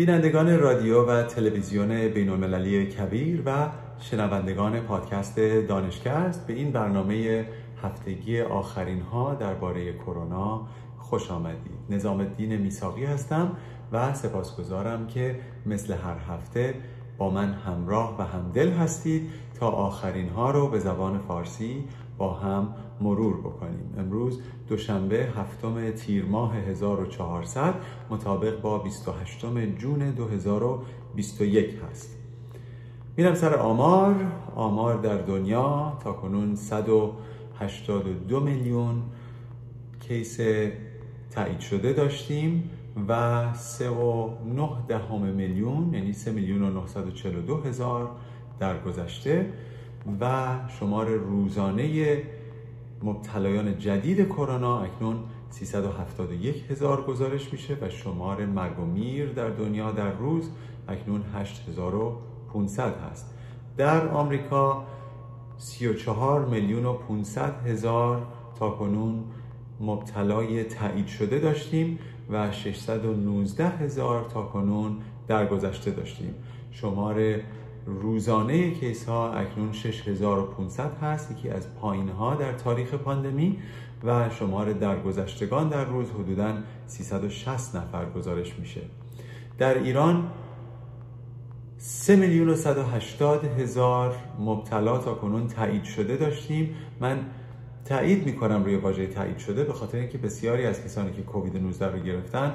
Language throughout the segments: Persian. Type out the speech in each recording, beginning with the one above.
بینندگان رادیو و تلویزیون بین المللی کبیر و شنوندگان پادکست دانشکست به این برنامه هفتگی آخرین ها درباره کرونا خوش آمدید. نظام الدین میساقی هستم و سپاسگزارم که مثل هر هفته با من همراه و همدل هستید تا آخرین ها رو به زبان فارسی با هم مرور بکنیم. امروز دوشنبه هفتم تیر ماه 1400 مطابق با 28 جون 2021 هست. میرم سر آمار. آمار در دنیا تا کنون 182 میلیون کیس تایید شده داشتیم و 3 و 9 دهم میلیون یعنی 3 میلیون و 942 هزار در گذشته و شمار روزانه مبتلایان جدید کرونا اکنون 371 هزار گزارش میشه و شمار مرگ و میر در دنیا در روز اکنون 8500 هست. در آمریکا 34 میلیون و 500 هزار تا کنون مبتلای تایید شده داشتیم و 619 هزار تا کنون درگذشته داشتیم. شمار روزانه کیس ها اکنون 6500 هست یکی از پایین ها در تاریخ پاندمی و شمار درگذشتگان در روز حدوداً 360 نفر گزارش میشه. در ایران 3 میلیون و 180 هزار مبتلا تا کنون تایید شده داشتیم. من تایید می‌کنم روی واژه تایید شده به خاطر اینکه بسیاری از کسانی که کووید 19 رو گرفتن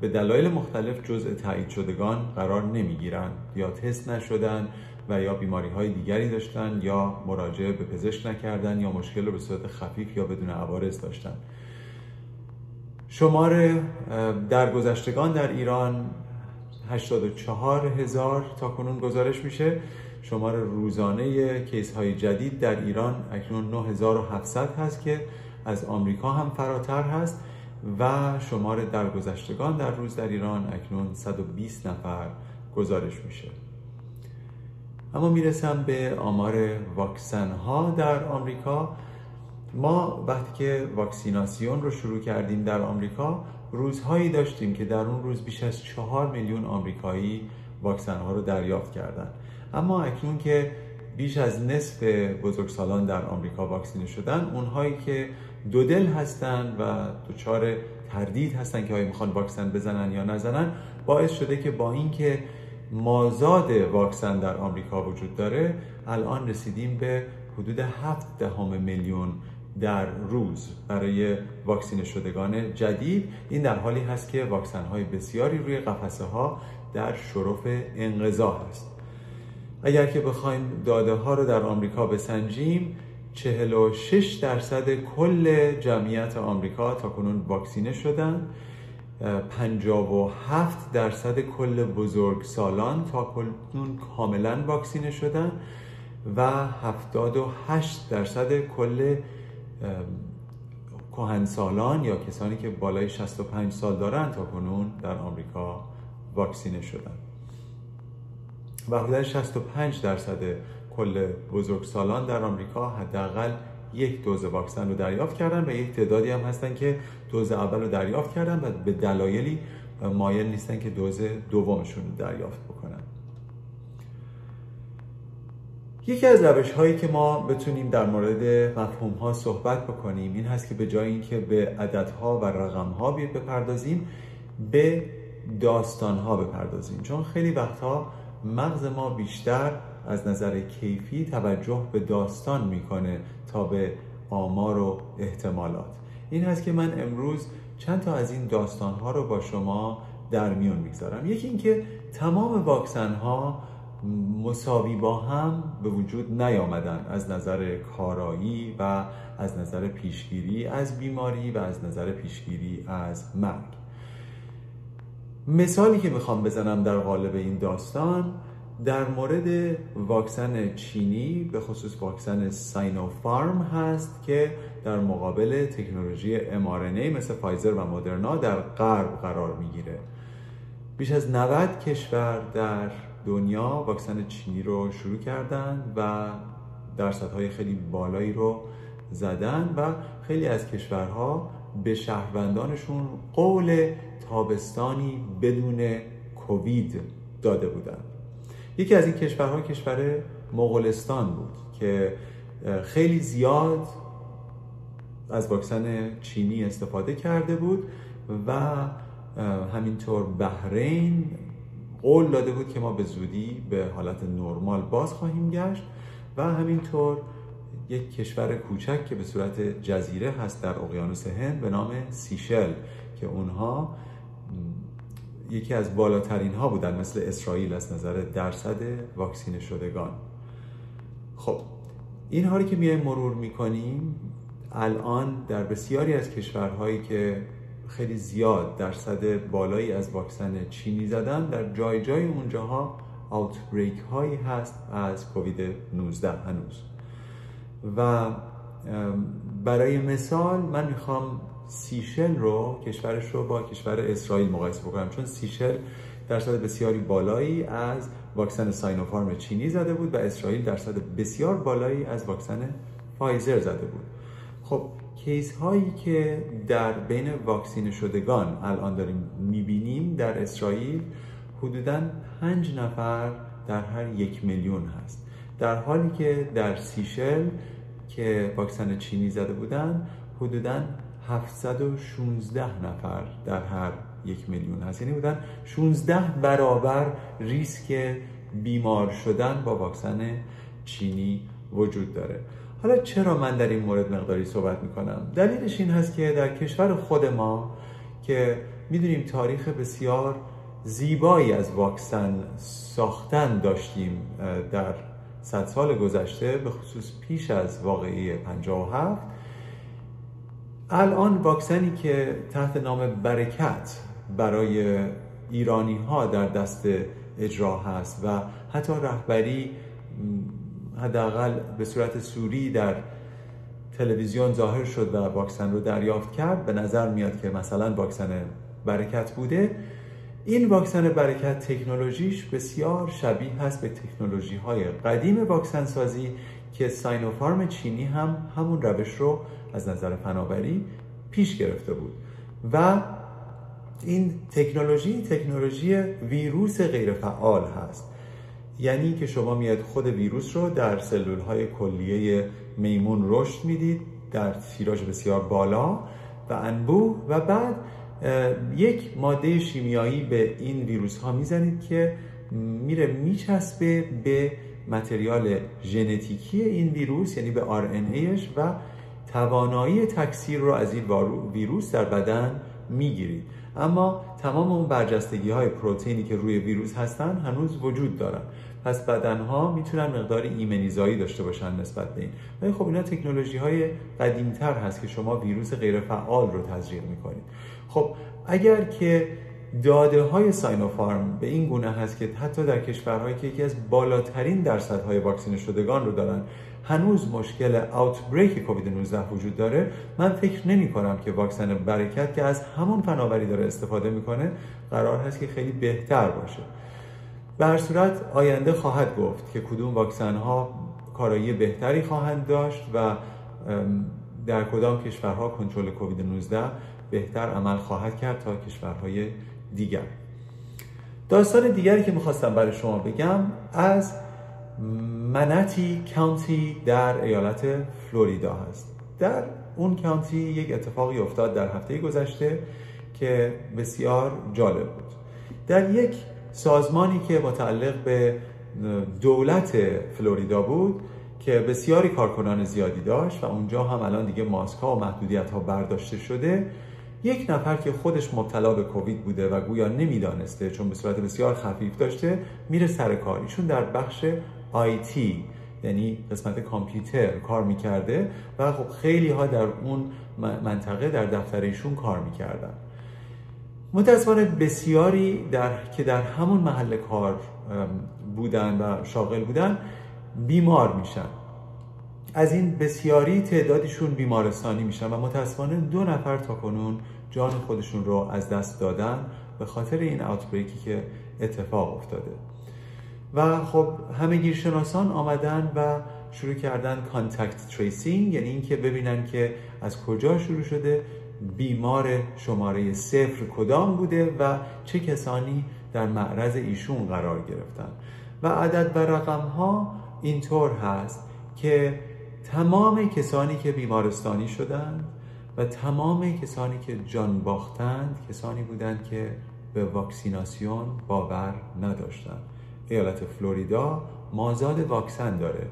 به دلایل مختلف جزء تایید شدگان قرار نمی‌گیرند یا تست نشدن و یا بیماری های دیگری داشتن یا مراجعه به پزشک نکردن یا مشکل رو به صورت خفیف یا بدون عوارض داشتن. شمار درگذشتگان در ایران 84 هزار تا کنون گزارش میشه. شمار روزانه کیس های جدید در ایران اکنون 9700 هست که از آمریکا هم فراتر هست. و شمار درگذشتگان در روز در ایران اکنون 120 نفر گزارش میشه. اما می‌رسم به آمار واکسن ها در آمریکا. ما وقتی که واکسیناسیون رو شروع کردیم در آمریکا روزهایی داشتیم که در اون روز بیش از چهار میلیون آمریکایی واکسن ها رو دریافت کردند اما اکنون که بیش از نصف بزرگسالان در آمریکا واکسینه شدن اونهایی که دو دل هستن و دچار تردید هستن که آیا می‌خوان واکسن بزنن یا نزنن باعث شده که با اینکه مازاد واکسن در آمریکا وجود داره الان رسیدیم به حدود 7 دهم میلیون در روز برای واکسینه شدگان جدید. این در حالی هست که واکسن های بسیاری روی قفسه ها در شرف انقضا هست. اگر که بخوایم داده ها رو در آمریکا بسنجیم 46 درصد کل جمعیت آمریکا تا کنون واکسینه شدن. 57 درصد کل بزرگ سالان تا کنون کاملا واکسینه شدن و 78 درصد کل سالان یا کسانی که بالای 65 سال دارن تا کنون در آمریکا واکسینه شدن. و حدود 65 درصد کل بزرگسالان در آمریکا حداقل یک دوز واکسن رو دریافت کردن و یک تعدادی هم هستن که دوز اول رو دریافت کردن و به دلایلی مایل نیستن که دوز دومشون رو دریافت بکنن. یکی از روش هایی که ما بتونیم در مورد مفهوم ها صحبت بکنیم این هست که به جای اینکه به عددها و رقم ها بپردازیم به داستان ها بپردازیم. چون خیلی وقتها مغز ما بیشتر از نظر کیفی توجه به داستان می‌کنه تا به آمار و احتمالات. این هست که من امروز چند تا از این داستان ها رو با شما در میون می‌گذارم. یکی اینکه تمام واکسن ها مساوی با هم به وجود نیامدن از نظر کارایی و از نظر پیشگیری از بیماری و از نظر پیشگیری از مرگ. مثالی که می‌خوام بزنم در قالب این داستان در مورد واکسن چینی به خصوص واکسن ساینوفارم هست که در مقابل تکنولوژی mRNA مثل فایزر و مدرنا در غرب قرار می‌گیره. بیش از 90 کشور در دنیا واکسن چینی رو شروع کردن و درصدهای خیلی بالایی رو زدن و خیلی از کشورها به شهروندانشون قول تابستانی بدون کووید داده بودند یکی از این کشورها کشور مغولستان بود که خیلی زیاد از واکسن چینی استفاده کرده بود و همینطور بحرین قول داده بود که ما به زودی به حالت نرمال باز خواهیم گشت و همینطور یک کشور کوچک که به صورت جزیره هست در اقیانوس هند به نام سیشل که اونها یکی از بالاترین ها بودن مثل اسرائیل از نظر درصد واکسینه شدگان. خب این رو که میایم مرور می‌کنیم الان در بسیاری از کشورهایی که خیلی زیاد درصد بالایی از واکسن چینی زدن در جای جای اونجاها آوتبریک هایی هست از کووید 19 هنوز. و برای مثال من می‌خوام سیشل رو کشورش رو با کشور اسرائیل مقایسه بکنم. چون سیشل درصد بسیاری بالایی از واکسن Sinopharm چینی زده بود و اسرائیل درصد بسیار بالایی از واکسن فایزر زده بود. خب case هایی که در بین واکسینه شدگان الان داریم می‌بینیم در اسرائیل حدودا پنج نفر در هر یک میلیون هست. در حالی که در سیشل که واکسن چینی زده بودن حدودا 716 نفر در هر یک میلیون هست یعنی بودن. 16 برابر ریسک بیمار شدن با واکسن چینی وجود داره. حالا چرا من در این مورد مقداری صحبت می‌کنم؟ دلیلش این هست که در کشور خود ما که می‌دونیم تاریخ بسیار زیبایی از واکسن ساختن داشتیم در صد سال گذشته به خصوص پیش از واقعی 57 الان واکسنی که تحت نام برکت برای ایرانی ها در دست اجرا هست و حتی رهبری حداقل به صورت سوری در تلویزیون ظاهر شد و واکسن رو دریافت کرد به نظر میاد که مثلا واکسن برکت بوده. این واکسن برکت تکنولوژیش بسیار شبیه هست به تکنولوژی های قدیم واکسن سازی که ساینوفارم چینی هم همون روش رو از نظر فناوری پیش گرفته بود. و این تکنولوژی تکنولوژی ویروس غیرفعال هست. یعنی که شما میاد خود ویروس رو در سلول های کلیه میمون رشد می‌دید در تیراژ بسیار بالا و انبوه و بعد یک ماده شیمیایی به این ویروس ها می‌زنید که میره میچسبه به متریال ژنتیکی این ویروس یعنی به ایش و توانایی تکثیر رو از این ویروس در بدن می‌گیرید. اما تمام اون برجستگی های پروتئینی که روی ویروس هستن هنوز وجود دارن. پس بدن ها می‌تونن مقدار ایمنیزایی داشته باشن نسبت به این. ولی خب اینا تکنولوژی های قدیمتر هست که شما ویروس غیر فعال رو تزریق می‌کنید. خب اگر که داده های ساینوفارم به این گونه هست که حتی در کشورهایی که یکی از بالاترین درصدهای واکسینه شدگان رو دارن هنوز مشکل اوتبریک کووید 19 وجود داره من فکر نمی کنم که واکسن برکت که از همون فناوری داره استفاده می‌کنه قرار هست که خیلی بهتر باشه. به هر صورت آینده خواهد گفت که کدوم واکسن ها کارایی بهتری خواهند داشت و در کدام کشورها کنترل کووید 19 بهتر عمل خواهد کرد تا کشورهای دیگر. داستان دیگری که می‌خواستم برای شما بگم از مناتی کانتی در ایالت فلوریدا هست. در اون کانتی یک اتفاقی افتاد در هفته گذشته که بسیار جالب بود. در یک سازمانی که متعلق به دولت فلوریدا بود که بسیاری کارکنان زیادی داشت و اونجا هم الان دیگه ماسک ها و محدودیت ها برداشته شده یک نفر که خودش مبتلا به کووید بوده و گویا نمی‌دانسته چون به صورت بسیار خفیف داشته میره سر کار. ایشون در بخش آیتی یعنی قسمت کامپیوتر کار می‌کرده و خب خیلی ها در اون منطقه در دفتر ایشون کار می‌کردن. متاسفانه بسیاری در که در همون محل کار بودن و شاغل بودن بیمار میشن. از این بسیاری تعدادشون بیمارستانی میشن و متاسفانه دو نفر تا کنون جان خودشون رو از دست دادن به خاطر این outbreak ی که اتفاق افتاده. و خب همه گیرشناسان آمدن و شروع کردن contact tracing یعنی اینکه ببینن که از کجا شروع شده بیمار شماره صفر کدام بوده و چه کسانی در معرض ایشون قرار گرفتن. و عدد و رقم ها اینطور هست که تمام کسانی که بیمارستانی شدند و تمام کسانی که جان باختند کسانی بودند که به واکسیناسیون باور نداشتند. ایالت فلوریدا مازاد واکسن داره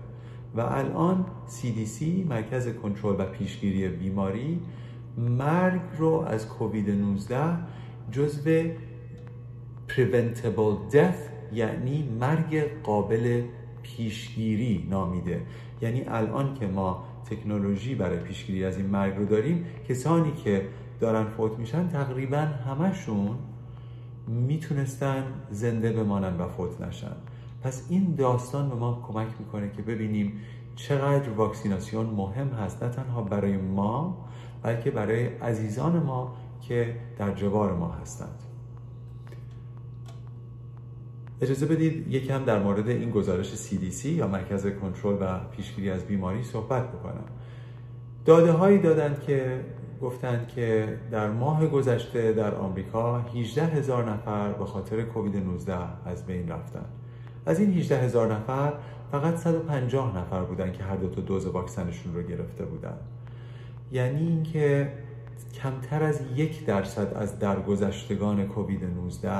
و الان CDC مرکز کنترل و پیشگیری بیماری مرگ رو از کووید 19 جزو preventable death یعنی مرگ قابل پیشگیری نامیده. یعنی الان که ما تکنولوژی برای پیشگیری از این مرگ رو داریم کسانی که دارن فوت میشن تقریبا همشون می‌تونستن زنده بمانن و فوت نشن. پس این داستان به ما کمک می‌کنه که ببینیم چقدر واکسیناسیون مهم هست نه تنها برای ما بلکه برای عزیزان ما که در جوار ما هستند. اجازه بدید یکم در مورد این گزارش CDC یا مرکز کنترل و پیشگیری از بیماری صحبت بکنم. داده هایی دادند که گفتند که در ماه گذشته در آمریکا 18 هزار نفر به خاطر کووید 19 از بین رفتن از این 18 هزار نفر فقط 150 نفر بودن که هر دو تا دوز واکسنشون رو گرفته بودن یعنی اینکه کمتر از یک درصد از درگذشتگان کووید 19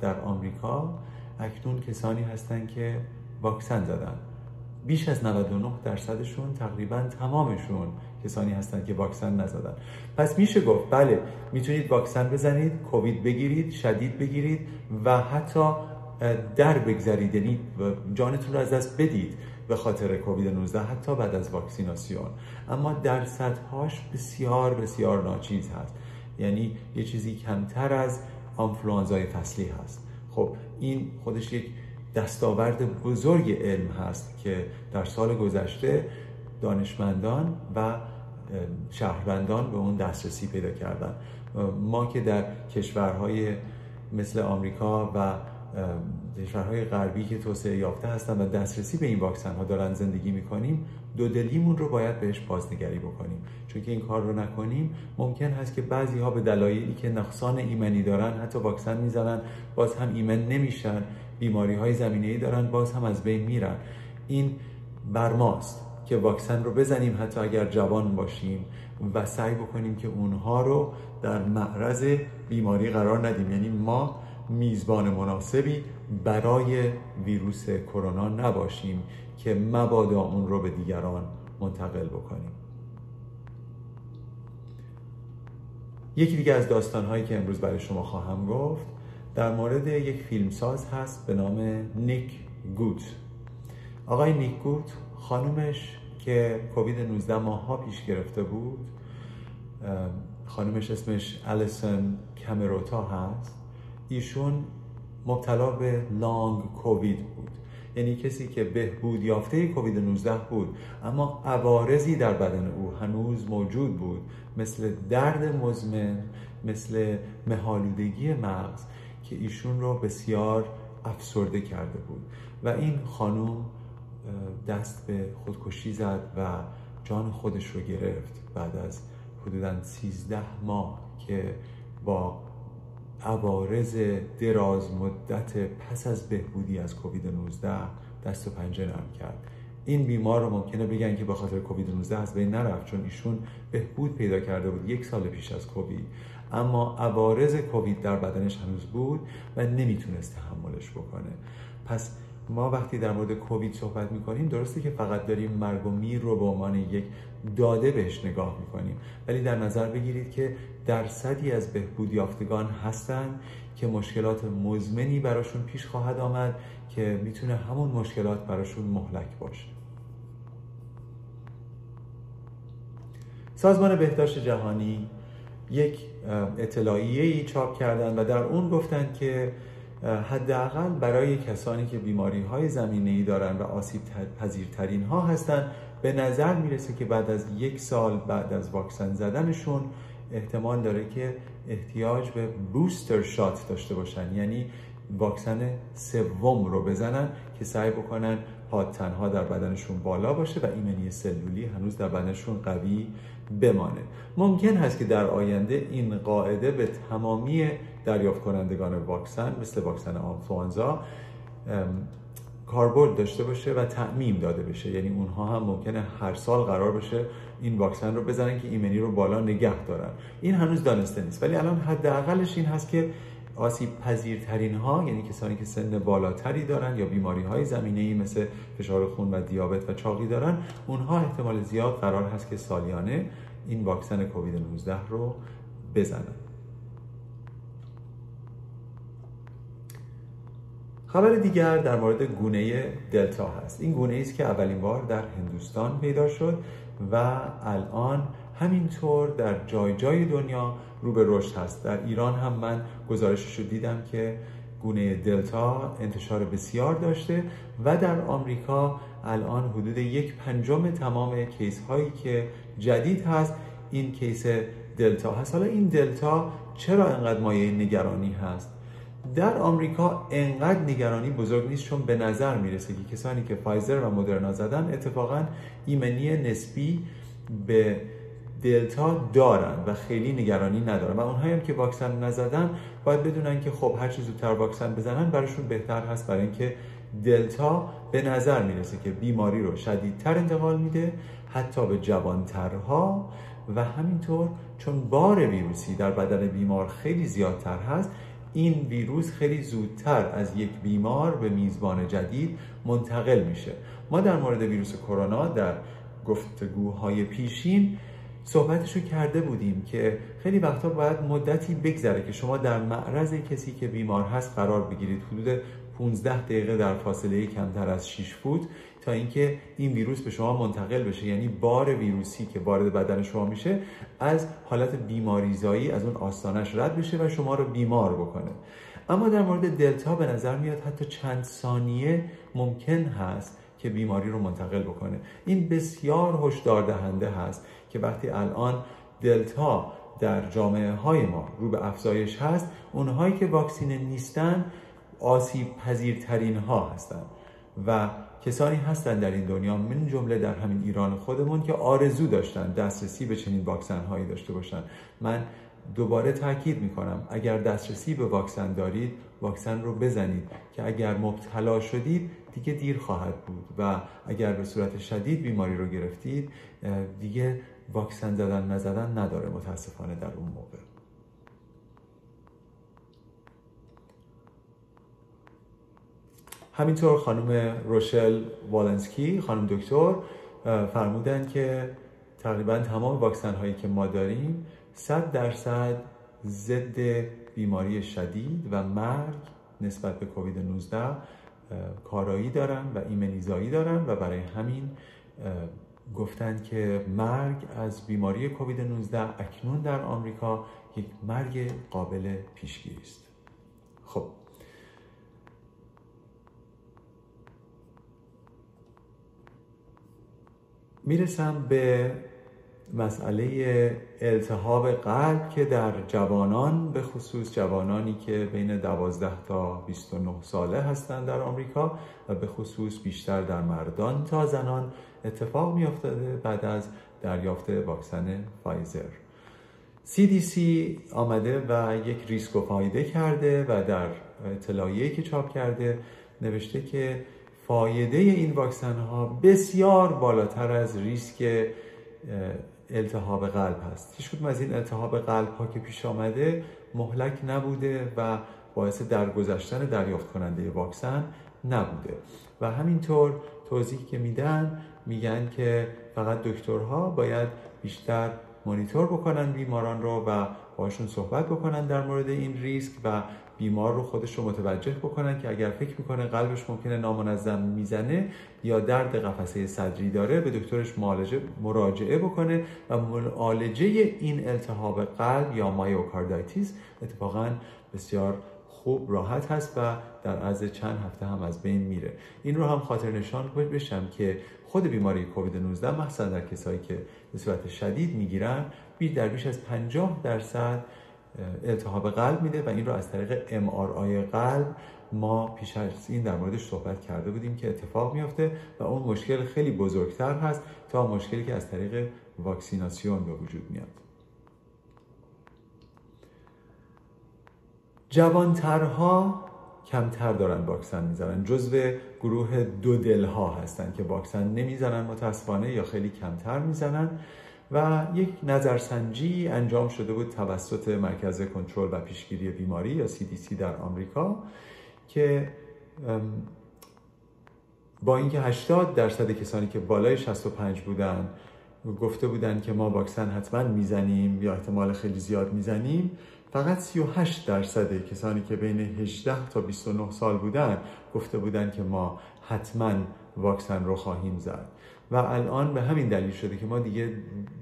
در آمریکا اکنون کسانی هستند که واکسن زدن. بیش از 99 درصدشون تقریبا تمامشون کسانی هستند که واکسن نزدن. پس میشه گفت بله می‌تونید واکسن بزنید کووید بگیرید شدید بگیرید و حتی در بگذرید. یعنی جانتون رو از دست بدید به خاطر کووید 19 حتی بعد از واکسیناسیون. اما درصدهاش بسیار بسیار ناچیز هست. یعنی یه چیزی کمتر از آنفلوانزای فصلی هست. خب این خودش یک دستاورد بزرگ علم هست که در سال گذشته دانشمندان و شهروندان به اون دسترسی پیدا کردن. ما که در کشورهای مثل آمریکا و کشورهای غربی که توسعه یافته هستن و دسترسی به این واکسن ها دارن زندگی می‌کنیم دو دلیمون رو باید بهش بازنگری بکنیم. چون که این کار رو نکنیم ممکن هست که بعضی ها به دلایلی که نقصان ایمنی دارن حتی واکسن می‌زنن باز هم ایمن نمیشن. بیماری های زمینه ای دارن باز هم از بین میرن. این بر ماست که واکسن رو بزنیم حتی اگر جوان باشیم و سعی بکنیم که اونها رو در معرض بیماری قرار ندیم. یعنی ما میزبان مناسبی برای ویروس کرونا نباشیم که مبادا اون رو به دیگران منتقل بکنیم. یکی دیگه از داستانهایی که امروز برای شما خواهم گفت در مورد یک فیلمساز هست به نام نیک گوت. آقای نیک گوت خانومش که کووید 19 ماها پیش گرفته بود خانومش اسمش الیسن کمروتا هست. ایشون مبتلا به لانگ کووید بود. یعنی کسی که بهبود یافته کووید 19 بود اما عوارضی در بدن او هنوز موجود بود مثل درد مزمن مثل مهالودگی مغز. که ایشون رو بسیار افسرده کرده بود. و این خانم دست به خودکشی زد و جان خودش رو گرفت بعد از حدودا 13 ماه که با عوارض دراز مدت پس از بهبودی از کووید 19 دست و پنجه نرم کرد. این بیمار رو ممکنه بگن که به خاطر کووید 19 از بین نرفت چون ایشون بهبود پیدا کرده بود یک سال پیش از کووید. اما عوارض کووید در بدنش هنوز بود و نمی‌تونست تحملش بکنه. پس ما وقتی در مورد کووید صحبت می‌کنیم درسته که فقط داریم مرگ و میر رو به عنوان یک داده بهش نگاه می‌کنیم. ولی در نظر بگیرید که درصدی از بهبود یافتگان هستن که مشکلات مزمنی براشون پیش خواهد آمد که می‌تونه همون مشکلات براشون مهلک باشه. سازمان بهداشت جهانی یک اطلاعیه ای چاپ کردن و در اون گفتن که حداقل برای کسانی که بیماری های زمینه ای دارن و آسیب پذیرترین ها هستن به نظر می‌رسه که بعد از یک سال بعد از واکسن زدنشون احتمال داره که احتیاج به بوستر شات داشته باشن. یعنی واکسن سوم رو بزنن که سعی بکنن تنها در بدنشون بالا باشه و ایمنی سلولی هنوز در بدنشون قوی بمانه. ممکن هست که در آینده این قاعده به تمامی دریافت کنندگان واکسن مثل واکسن آنفلوانزا کاربرد داشته باشه و تعمیم داده بشه. یعنی اونها هم ممکنه هر سال قرار بشه این واکسن رو بزنن که ایمنی رو بالا نگه دارن. این هنوز دانسته نیست. ولی الان حداقلش این هست که آسیب پذیرترین ها یعنی کسانی که سن بالاتری دارن یا بیماری های زمینه ای مثل فشار خون و دیابت و چاقی دارن اونها احتمال زیاد قرار هست که سالیانه این واکسن کووید 19 رو بزنن. خبر دیگر در مورد گونه دلتا هست. این گونه است که اولین بار در هندوستان پیدا شد و الان همینطور در جای جای دنیا رو به رشد هست. در ایران هم من گزارشش رو دیدم که گونه دلتا انتشار بسیار داشته و در آمریکا الان حدود یک پنجم تمام case هایی که جدید هست این case دلتا هست. حالا این دلتا چرا انقدر مایه نگرانی هست؟ در آمریکا انقدر نگرانی بزرگ نیست چون به نظر می‌رسه که کسانی که فایزر و مدرنا زدن اتفاقا ایمنی نسبی به دلتا دارن و خیلی نگرانی ندارن و اونهایی هم که واکسن نزدن باید بدونن که خب هر چه زودتر واکسن بزنن براشون بهتر هست برای اینکه دلتا به نظر می‌رسه که بیماری رو شدیدتر انتقال میده حتی به جوانترها و همینطور چون بار ویروسی در بدن بیمار خیلی زیادتر هست این ویروس خیلی زودتر از یک بیمار به میزبان جدید منتقل میشه. ما در مورد ویروس کرونا در گفتگوهای پیشین صحبتشو کرده بودیم که خیلی وقتا باید مدتی بگذره که شما در معرض کسی که بیمار هست قرار بگیرید. حدود 15 دقیقه در فاصله کمتر از 6 فوت تا اینکه این ویروس به شما منتقل بشه. یعنی بار ویروسی که وارد بدن شما میشه از حالت بیماریزایی از اون آستانش رد بشه و شما رو بیمار بکنه. اما در مورد دلتا به نظر میاد حتی چند ثانیه ممکن هست که بیماری رو منتقل بکنه. این بسیار هشدار دهنده هست. که وقتی الان دلتا در جامعه های ما رو به افزایش هست اونهایی که واکسینه نیستن آسیب پذیرترین ها هستند و کسانی هستند در این دنیا من جمله در همین ایران خودمون که آرزو داشتن دسترسی به چنین واکسن هایی داشته باشن. من دوباره تاکید می‌کنم اگر دسترسی به واکسن دارید واکسن رو بزنید که اگر مبتلا شدید دیگه دیر خواهد بود و اگر به صورت شدید بیماری رو گرفتید دیگه واکسن زدن نزدن نداره متاسفانه در اون موقع. همینطور خانم روشل والنسکی خانم دکتر فرمودن که تقریبا تمام واکسن هایی که ما داریم 100 درصد ضد بیماری شدید و مرگ نسبت به کووید 19 کارایی دارن و ایمنیزایی دارن و برای همین گفتند که مرگ از بیماری کووید 19 اکنون در آمریکا یک مرگ قابل پیشگیری است. خب. می‌رسم به مسئله التهاب قلب که در جوانان به خصوص جوانانی که بین 12 تا 29 ساله هستند در آمریکا و به خصوص بیشتر در مردان تا زنان اتفاق می افتاده بعد از دریافت واکسن فایزر. CDC آمده و یک ریسک و فایده کرده و در اطلاعیه که چاپ کرده نوشته که فایده این واکسن ها بسیار بالاتر از ریسک التهاب قلب هست. هیچ کدوم از این التهاب قلب ها که پیش آمده مهلک نبوده و باعث درگذشتن دریافت کننده واکسن نبوده. و همینطور توضیح که میدن میگن که فقط دکترها باید بیشتر مانیتور بکنن بیماران رو و باشون صحبت بکنن در مورد این ریسک و بیمار رو خودش رو متوجه بکنن که اگر فکر می‌کنه قلبش ممکنه نامنظم می‌زنه یا درد قفسه صدری داره به دکترش معالجه مراجعه بکنه و معالجه این التهاب قلب یا مایوکاردایتیس اتفاقا بسیار خوب راحت هست و در عرض چند هفته هم از بین میره. این رو هم خاطر نشان بشم که خود بیماری کووید 19 مخصوصا در کسایی که به صورت شدید می‌گیرن بی در بیش از 50 درصد التهاب قلب میده و این رو از طریق ام قلب ما پیش از این در موردش صحبت کرده بودیم که اتفاق میافته و اون مشکل خیلی بزرگتر هست تا مشکلی که از طریق واکسیناسیون به وجود میاد. جوانترها کمتر دارن واکسن می‌زنن. جزو گروه دو دل ها هستن که واکسن نمی‌زنن متاسفانه یا خیلی کمتر می‌زنن. و یک نظرسنجی انجام شده بود توسط مرکز کنترل و پیشگیری بیماری یا CDC در آمریکا که با اینکه 80 درصد کسانی که بالای 65 بودن گفته بودن که ما واکسن حتما می‌زنیم یا احتمال خیلی زیاد می‌زنیم فقط 38 درصد کسانی که بین 18 تا 29 سال بودن گفته بودن که ما حتما واکسن رو خواهیم زد. و الان به همین دلیل شده که ما دیگه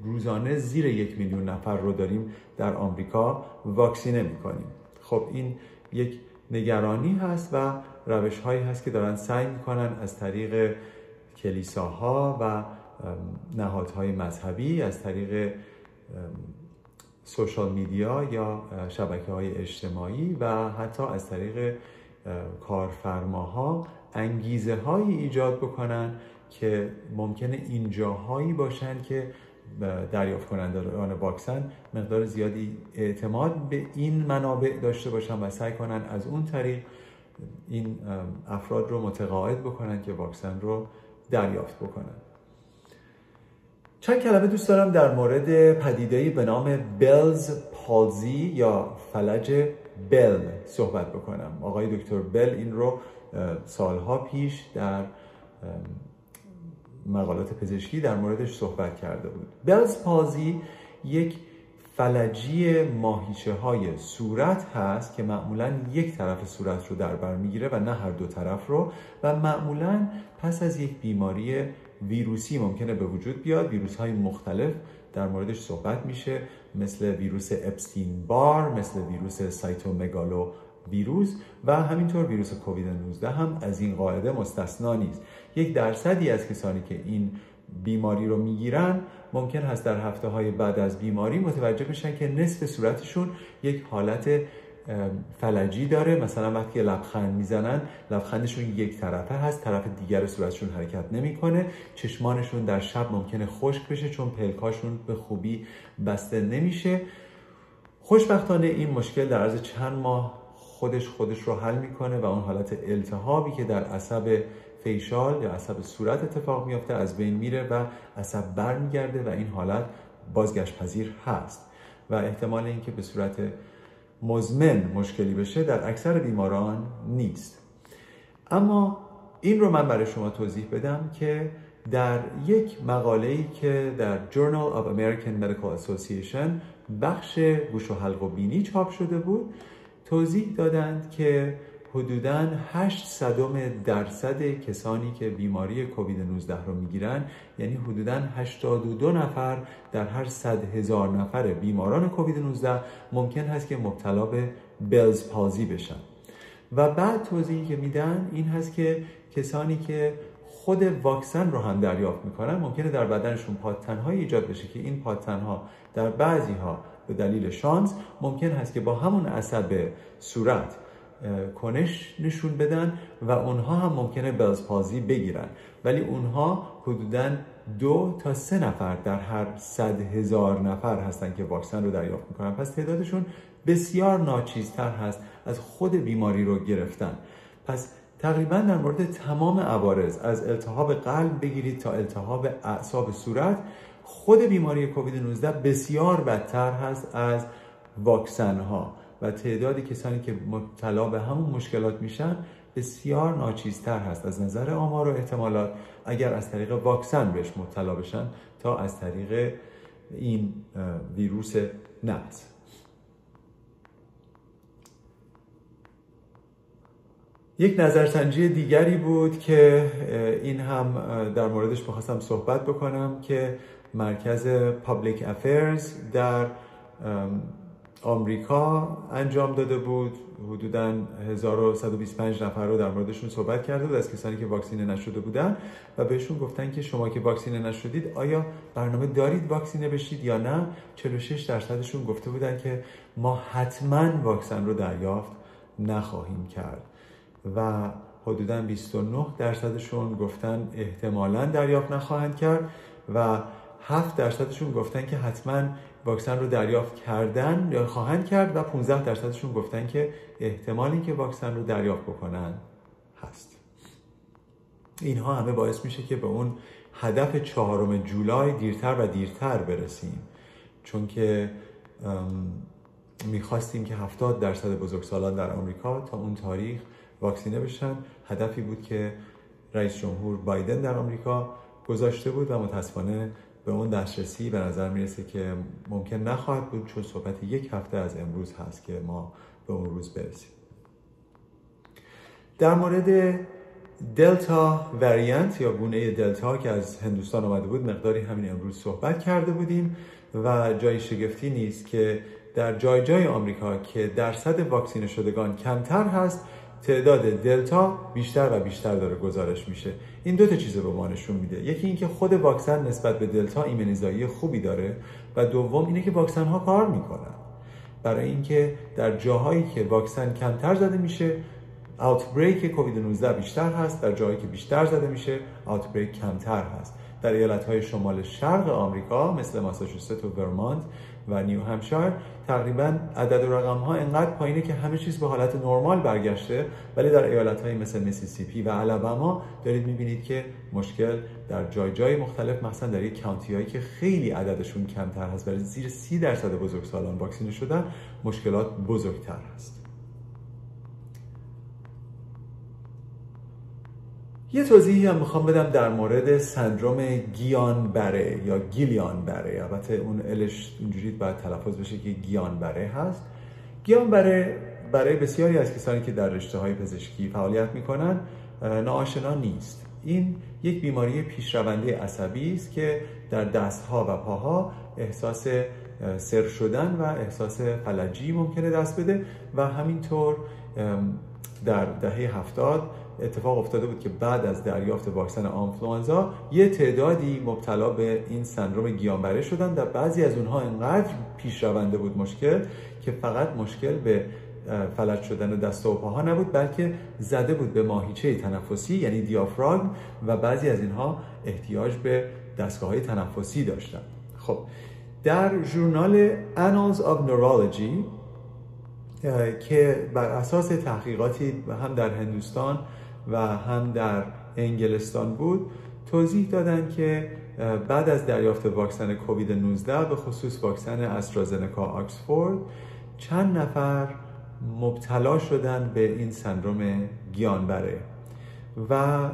روزانه زیر یک میلیون نفر رو داریم در آمریکا واکسینه می‌کنیم. خب این یک نگرانی هست و روش هایی هست که دارن سعی می‌کنن از طریق کلیساها و نهادهای مذهبی از طریق سوشال میدیا یا شبکه های اجتماعی و حتی از طریق کارفرماها انگیزه هایی ایجاد بکنن که ممکنه این جاهایی باشن که دریافت کنندگان واکسن مقدار زیادی اعتماد به این منابع داشته باشن و سعی کنن از اون طریق این افراد رو متقاعد بکنن که واکسن رو دریافت بکنن. چند کلمه دوست دارم در مورد پدیده‌ای به نام بلز پالزی یا فلج بل صحبت بکنم. آقای دکتر بل این رو سالها پیش در مقالات پزشکی در موردش صحبت کرده بود. بلز پالزی یک فلجی ماهیچه های صورت هست که معمولا یک طرف صورت رو در بر می‌گیره و نه هر دو طرف رو و معمولا پس از یک بیماری ویروسی ممکنه به وجود بیاد. ویروس های مختلف در موردش صحبت میشه مثل ویروس اپستین بار مثل ویروس سایتومگالو ویروس و همینطور ویروس کووید 19 هم از این قاعده مستثنا نیست. یک درصدی از کسانی که این بیماری رو می‌گیرن ممکن هست در هفته های بعد از بیماری متوجه بشن که نصف صورتشون یک حالت فلجی داره. مثلا وقتی لبخند می‌زنن لبخندشون یک طرفه هست طرف دیگر صورتشون حرکت نمی‌کنه. چشمانشون در شب ممکنه خشک بشه چون پلکاشون به خوبی بسته نمیشه. خوشبختانه این مشکل در عرض چند ماه خودش خودش رو حل می‌کنه و اون حالت التهابی که در عصب فیشال یا عصب صورت اتفاق میافته از بین میره و عصب برمیگرده و این حالت بازگشت پذیر هست. و احتمال اینکه به صورت مزمن مشکلی بشه در اکثر بیماران نیست. اما این رو من برای شما توضیح بدم که در یک مقاله ای که در Journal of American Medical Association بخش گوش و حلق و بینی چاپ شده بود توضیح دادند که حدوداً 8 صدم درصد کسانی که بیماری کووید 19 رو می‌گیرن یعنی حدوداً 82 نفر در هر 100 هزار نفر بیماران کووید 19 ممکن هست که مبتلا به بلز پازی بشن. و بعد توضیحی که میدن این هست که کسانی که خود واکسن رو هم دریافت می‌کنن ممکنه در بدنشون پادتنهایی ایجاد بشه که این پادتنها در بعضی ها به دلیل شانس ممکن هست که با همون عصب صورت کنش نشون بدن و اونها هم ممکنه بلزپازی بگیرن. ولی اونها حدودا دو تا سه نفر در هر صد هزار نفر هستن که واکسن رو دریافت می‌کنن. پس تعدادشون بسیار ناچیزتر هست از خود بیماری رو گرفتن. پس تقریبا در مورد تمام عوارض از التهاب قلب بگیرید تا التهاب اعصاب صورت خود بیماری کووید 19 بسیار بدتر هست از واکسن ها و تعداد کسانی که مبتلا به همون مشکلات میشن بسیار ناچیزتر هست. از نظر آمار و احتمالات اگر از طریق واکسن بهش مبتلا بشن تا از طریق این ویروس نفس یک نظرسنجی دیگری بود که این هم در موردش بخواستم صحبت بکنم که مرکز پابلیک افیرز در آمریکا انجام داده بود. حدودا 1125 نفر رو در موردشون صحبت کرده بود از کسانی که واکسینه نشده بودن و بهشون گفتن که شما که واکسینه نشدید آیا برنامه دارید واکسینه بشید یا نه؟ 46 درصدشون گفته بودن که ما حتما واکسن رو دریافت نخواهیم کرد. و حدودا 29 درصدشون گفتن احتمالا دریافت نخواهند کرد و 7 درصدشون گفتن که حتما واکسن رو دریافت کردن یا خواهند کرد و 15 درصدشون گفتن که احتمال اینکه واکسن رو دریافت بکنن هست. اینها همه باعث میشه که به اون هدف چهارم جولای دیرتر و دیرتر برسیم. چون که می‌خواستیم که 70 درصد بزرگسالان در آمریکا تا اون تاریخ واکسینه بشن. هدفی بود که رئیس جمهور بایدن در آمریکا گذاشته بود و متاسفانه به اون دسترسی به نظر می‌رسه که ممکن نخواهد بود چون صحبت یک هفته از امروز هست که ما به اون روز برسیم. در مورد دلتا وریانت یا گونه دلتا که از هندوستان آمده بود مقداری همین امروز صحبت کرده بودیم و جای شگفتی نیست که در جای جای آمریکا که درصد واکسینه شدگان کمتر هست تعداد دلتا بیشتر و بیشتر داره گزارش میشه. این دو تا چیز به ما نشون میده. یکی اینکه خود واکسن نسبت به دلتا ایمنیزایی خوبی داره و دوم اینه که واکسن ها کار می‌کنن. برای اینکه در جاهایی که واکسن کمتر زده میشه outbreak کووید 19 بیشتر هست. در جاهایی که بیشتر زده میشه outbreak کمتر هست. در ایالت های شمال شرق آمریکا مثل ماساچوست و ورمانت و نیو همشایر تقریبا عدد و رقم ها انقدر پایینه که همه چیز به حالت نرمال برگشته ولی در ایالت های مثل میسیسیپی و الاباما دارید می‌بینید که مشکل در جای جای مختلف مثلا در یک کانتی هایی که خیلی عددشون کمتر هست ولی زیر سی درصد بزرگسالان واکسینه شدن مشکلات بزرگتر هست. یه توضیحی هم می‌خوام بدم در مورد سندروم گیان بره یا گیلیان بره البته اون الش اینجوری باید تلفظ بشه که گیان بره هست. گیان بره برای بسیاری از کسانی که در رشته های پزشکی فعالیت می‌کنن ناآشنا نیست. این یک بیماری پیشرونده عصبی است که در دستها و پاها احساس سر شدن و احساس فلجی ممکنه دست بده و همینطور در دهه هفتاد اتفاق افتاده بود که بعد از دریافت واکسن آنفلوانزا یه تعدادی مبتلا به این سندروم گیانبره شدن و بعضی از اونها انقدر پیش رونده بود مشکل که فقط مشکل به فلج شدن دست و پاها نبود بلکه زده بود به ماهیچه تنفسی یعنی دیافراگم و بعضی از اینها احتیاج به دستگاه های تنفسی داشتن. خب در ژورنال Annals of Neurology که بر اساس تحقیقاتی هم در هندوستان و هم در انگلستان بود توضیح دادن که بعد از دریافت واکسن کووید 19 به خصوص واکسن استرازنکا آکسفورد چند نفر مبتلا شدن به این سندروم گیلن باره و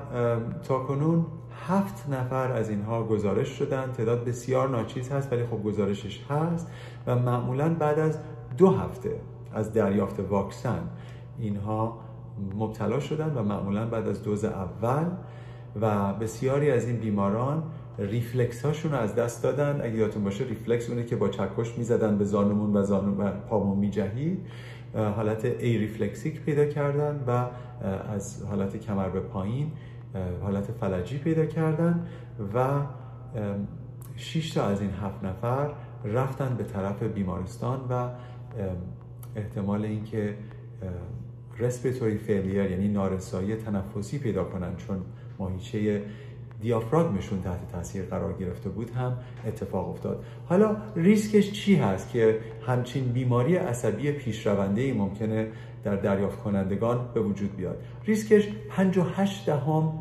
تا کنون هفت نفر از اینها گزارش شدن. تعداد بسیار ناچیز هست ولی خب گزارشش هست و معمولا بعد از دو هفته از دریافت واکسن اینها مبتلا شدن و معمولا بعد از دوز اول و بسیاری از این بیماران ریفلکس هاشون رو از دست دادن. اگه یادتون باشه ریفلکس اونه که با چکش می‌زدن به زانومون و زانو و پامون میجهید. حالت areflexic پیدا کردن و از حالت کمر به پایین حالت فلجی پیدا کردن و 6 تا از این هفت نفر رفتن به طرف بیمارستان و احتمال اینکه respiratory failure یعنی نارسایی تنفسی پیدا کنن چون ماهیچه دیافراگمشون تحت تاثیر قرار گرفته بود هم اتفاق افتاد. حالا ریسکش چی هست که همچین بیماری عصبی پیشرونده ای ممکنه در دریافت کنندگان به وجود بیاد؟ ریسکش 58 دهم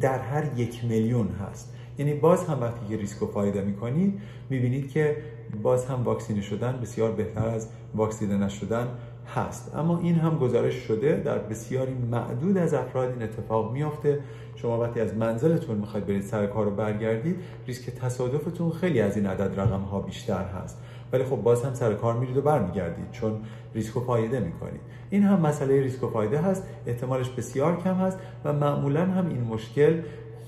در هر یک میلیون هست. یعنی باز هم وقتی که ریسک و فایده می‌کنید می‌بینید که باز هم واکسینه شدن بسیار بهتر از واکسینه نشدن هست. اما این هم گزارش شده در بسیاری معدود از افراد این اتفاق میافته. شما وقتی از منزلتون می‌خواید برید سر کار رو برگردید ریسک تصادفتون خیلی از این عدد رقم ها بیشتر هست. ولی خب باز هم سر کار میرید و برمیگردید چون ریسک و فایده می‌کنید. این هم مسئله ریسک و فایده هست. احتمالش بسیار کم هست و معمولا هم این مشکل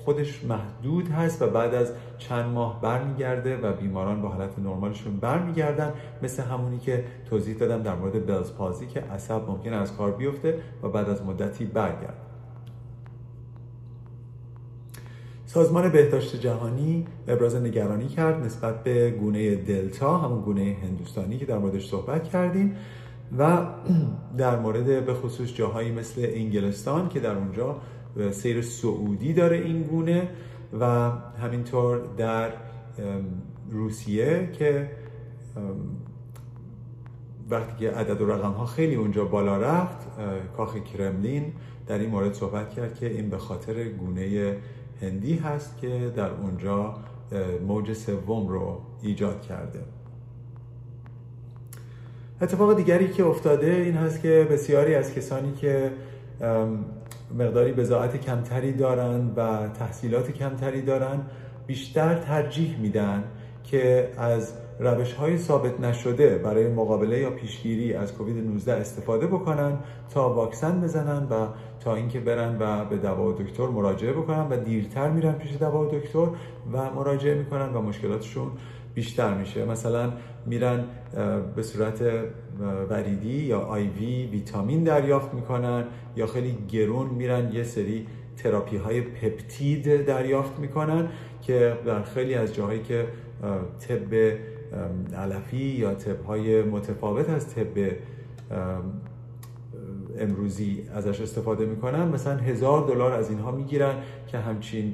خودش محدود هست و بعد از چند ماه برمیگرده و بیماران با حالت نرمالشون برمیگردن. مثل همونی که توضیح دادم در مورد بلز پازی که عصب ممکن از کار بیفته و بعد از مدتی برگرد. سازمان بهداشت جهانی ابراز نگرانی کرد نسبت به گونه دلتا همون گونه هندوستانی که در موردش صحبت کردیم و در مورد به خصوص جاهایی مثل انگلستان که در اونجا سیر سعودی داره این گونه و همینطور در روسیه که وقتی که عدد و رقم ها خیلی اونجا بالا رفت کاخ کرملین در این مورد صحبت کرد که این به خاطر گونه هندی هست که در اونجا موج سوم رو ایجاد کرده. اتفاق دیگری که افتاده این هست که بسیاری از کسانی که مقداری بزاعت کمتری دارن و تحصیلات کمتری دارن بیشتر ترجیح میدن که از روش های ثابت نشده برای مقابله یا پیشگیری از کووید 19 استفاده بکنن تا واکسن بزنن و تا اینکه برن و به دوا دکتر مراجعه بکنن و دیرتر میرن پیش دوا دکتر و مراجعه می‌کنن و مشکلاتشون بیشتر میشه. مثلا میرن به صورت وریدی یا آیوی ویتامین دریافت می‌کنن یا خیلی گرون میرن یه سری تراپی های پپتید دریافت می‌کنن که در خیلی از جاهایی که طب علفی یا طب های متفاوت از طب امروزی ازش استفاده می‌کنن مثلا هزار دلار از اینها می‌گیرن که همچین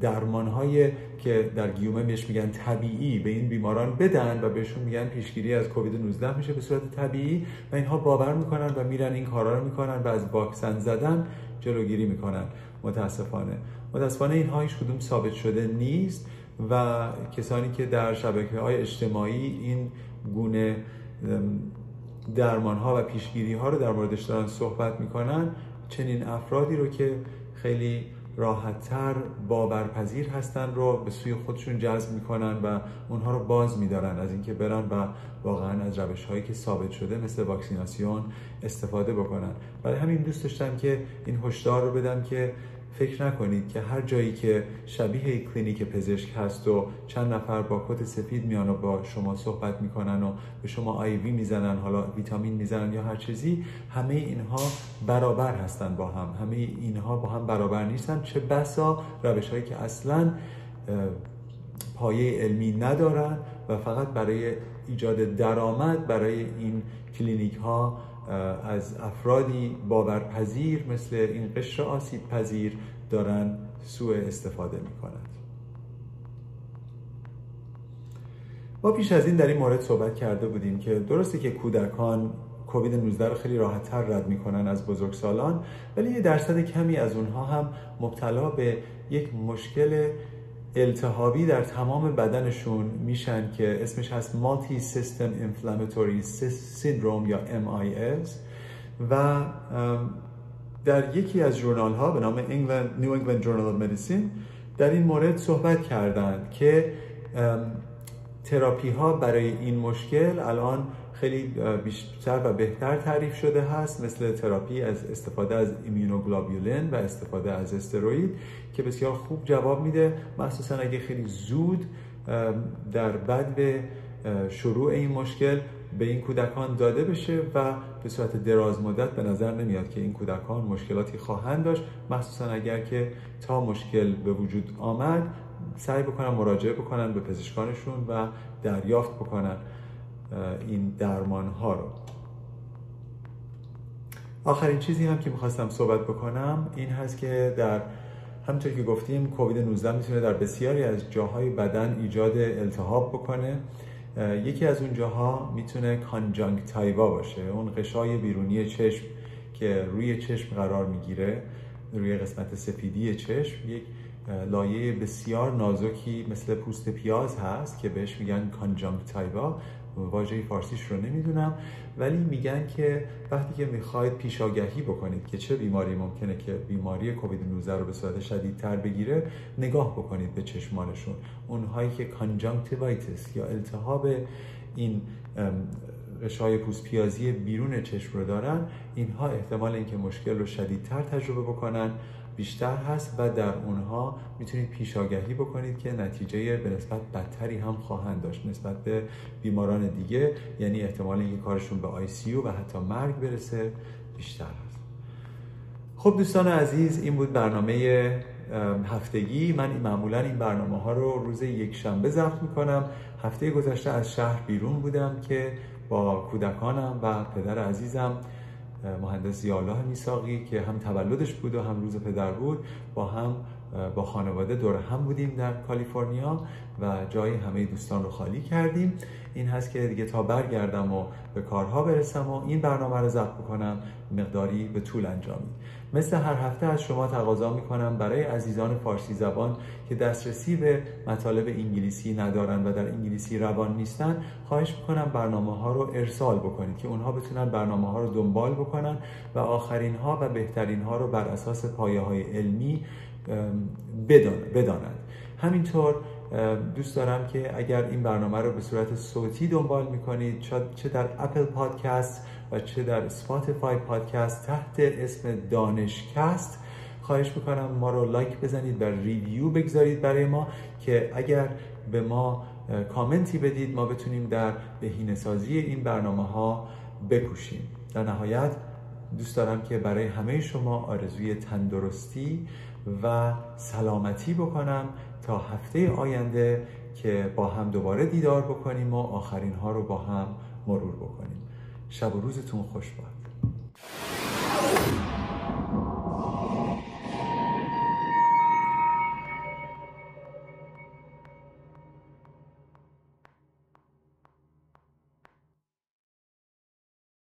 درمان های که در گیومه بهش میگن طبیعی به این بیماران بدن و بهشون میگن پیشگیری از کووید 19 میشه به صورت طبیعی و اینها باور می‌کنن و میرن این کارا رو می‌کنن و از واکسن زدن جلوگیری می‌کنن. متاسفانه. متاسفانه اینها هیچ کدوم ثابت شده نیست و کسانی که در شبکه های اجتماعی این گونه درمان ها و پیشگیری ها رو در موردش دارن صحبت می‌کنن چنین افرادی رو که خیلی راحتتر باورپذیر هستن رو به سوی خودشون جذب می‌کنن و اونها رو باز میدارن از اینکه برن و واقعا از روش هایی که ثابت شده مثل واکسیناسیون استفاده بکنن. برای همین دوست داشتم که این هشدار رو بدم که فکر نکنید که هر جایی که شبیه کلینیک پزشک هست و چند نفر با کت سفید میان و با شما صحبت می‌کنن و به شما آیوی می‌زنن حالا ویتامین می‌زنن یا هر چیزی همه اینها برابر هستن با هم. همه اینها با هم برابر نیستن. چه بسا روش هایی که اصلا پایه علمی ندارن و فقط برای ایجاد درآمد برای این کلینیک ها از افرادی باورپذیر مثل این قشر آسیب پذیر دارن سوء استفاده می کنند ما پیش از این در این مورد صحبت کرده بودیم که درسته که کودکان کووید 19 رو خیلی راحت تر رد می‌کنن از بزرگسالان ولی یه درصد کمی از اونها هم مبتلا به یک مشکل التهابی در تمام بدنشون میشن که اسمش هست Multi System Inflammatory Syndrome یا MIS و در یکی از journal ها به نام England, New England Journal of Medicine در این مورد صحبت کردند که تراپی ها برای این مشکل الان خیلی بیشتر و بهتر تعریف شده هست مثل تراپی از استفاده از immunoglobulin و استفاده از steroid که بسیار خوب جواب میده. مخصوصا اگه خیلی زود در بد به شروع این مشکل به این کودکان داده بشه و به صورت دراز مدت به نظر نمیاد که این کودکان مشکلاتی خواهند داشت. مخصوصا اگر که تا مشکل به وجود آمد سعی بکنن مراجعه بکنن به پزشکانشون و دریافت بکنن. این درمان ها رو. آخرین چیزی هم که می‌خواستم صحبت بکنم این هست که در همونطور که گفتیم کووید 19 می‌تونه در بسیاری از جاهای بدن ایجاد التهاب بکنه. یکی از اون جاها می‌تونه کانجانکتایوا باشه اون قشای بیرونی چشم که روی چشم قرار می‌گیره روی قسمت سفیدی چشم یک لایه بسیار نازکی مثل پوست پیاز هست که بهش میگن کانجانکتایوا. واژه فارسیش رو نمی‌دونم ولی میگن که وقتی که می‌خواید پیشاگهی بکنید که چه بیماری ممکنه که بیماری کووید 19 رو به صورت شدیدتر بگیره نگاه بکنید به چشمانشون. اونهایی که کانجانکتیوایتس یا التهاب این غشای پوست پیازی بیرون چشم رو دارن اینها احتمال اینکه مشکل رو شدیدتر تجربه بکنن. بیشتر هست و در اونها می‌تونید پیشاگهی بکنید که نتیجه به نسبت بدتری هم خواهند داشت نسبت به بیماران دیگه. یعنی احتمال اینکه کارشون به آی سی و حتی مرگ برسه بیشتر هست. خب دوستان عزیز این بود برنامه هفتگی. من معمولا این برنامه ها رو روز یک شنبه ضبط می‌کنم. هفته گذشته از شهر بیرون بودم که با کودکانم و پدر عزیزم مهندس زیالله میساقی که هم تولدش بود و هم روز پدر بود با هم با خانواده دور هم بودیم در کالیفرنیا و جای همه دوستان رو خالی کردیم. این هست که دیگه تا برگردم و به کارها برسم و این برنامه رو ضبط بکنم مقداری به طول انجامی مثل هر هفته از شما تقاضا می‌کنم برای عزیزان فارسی زبان که دسترسی به مطالب انگلیسی ندارن و در انگلیسی روان نیستن خواهش می‌کنم برنامه ها رو ارسال بکنید که اونها بتونن برنامه ها رو دنبال بکنن و آخرین ها و بهترین ها رو بر اساس پایه های علمی بدانند. همینطور دوست دارم که اگر این برنامه رو به صورت صوتی دنبال می‌کنید چه در Apple Podcast و چه در Spotify Podcast تحت اسم دانشکست. خواهش می‌کنم ما رو like بزنید و review بگذارید برای ما که اگر به ما کامنتی بدید ما بتونیم در بهینه‌سازی این برنامه ها بکوشیم در نهایت دوست دارم که برای همه شما آرزوی تندرستی و سلامتی بکنم تا هفته آینده که با هم دوباره دیدار بکنیم و آخرین ها رو با هم مرور بکنیم. شب و روزتون خوش باد.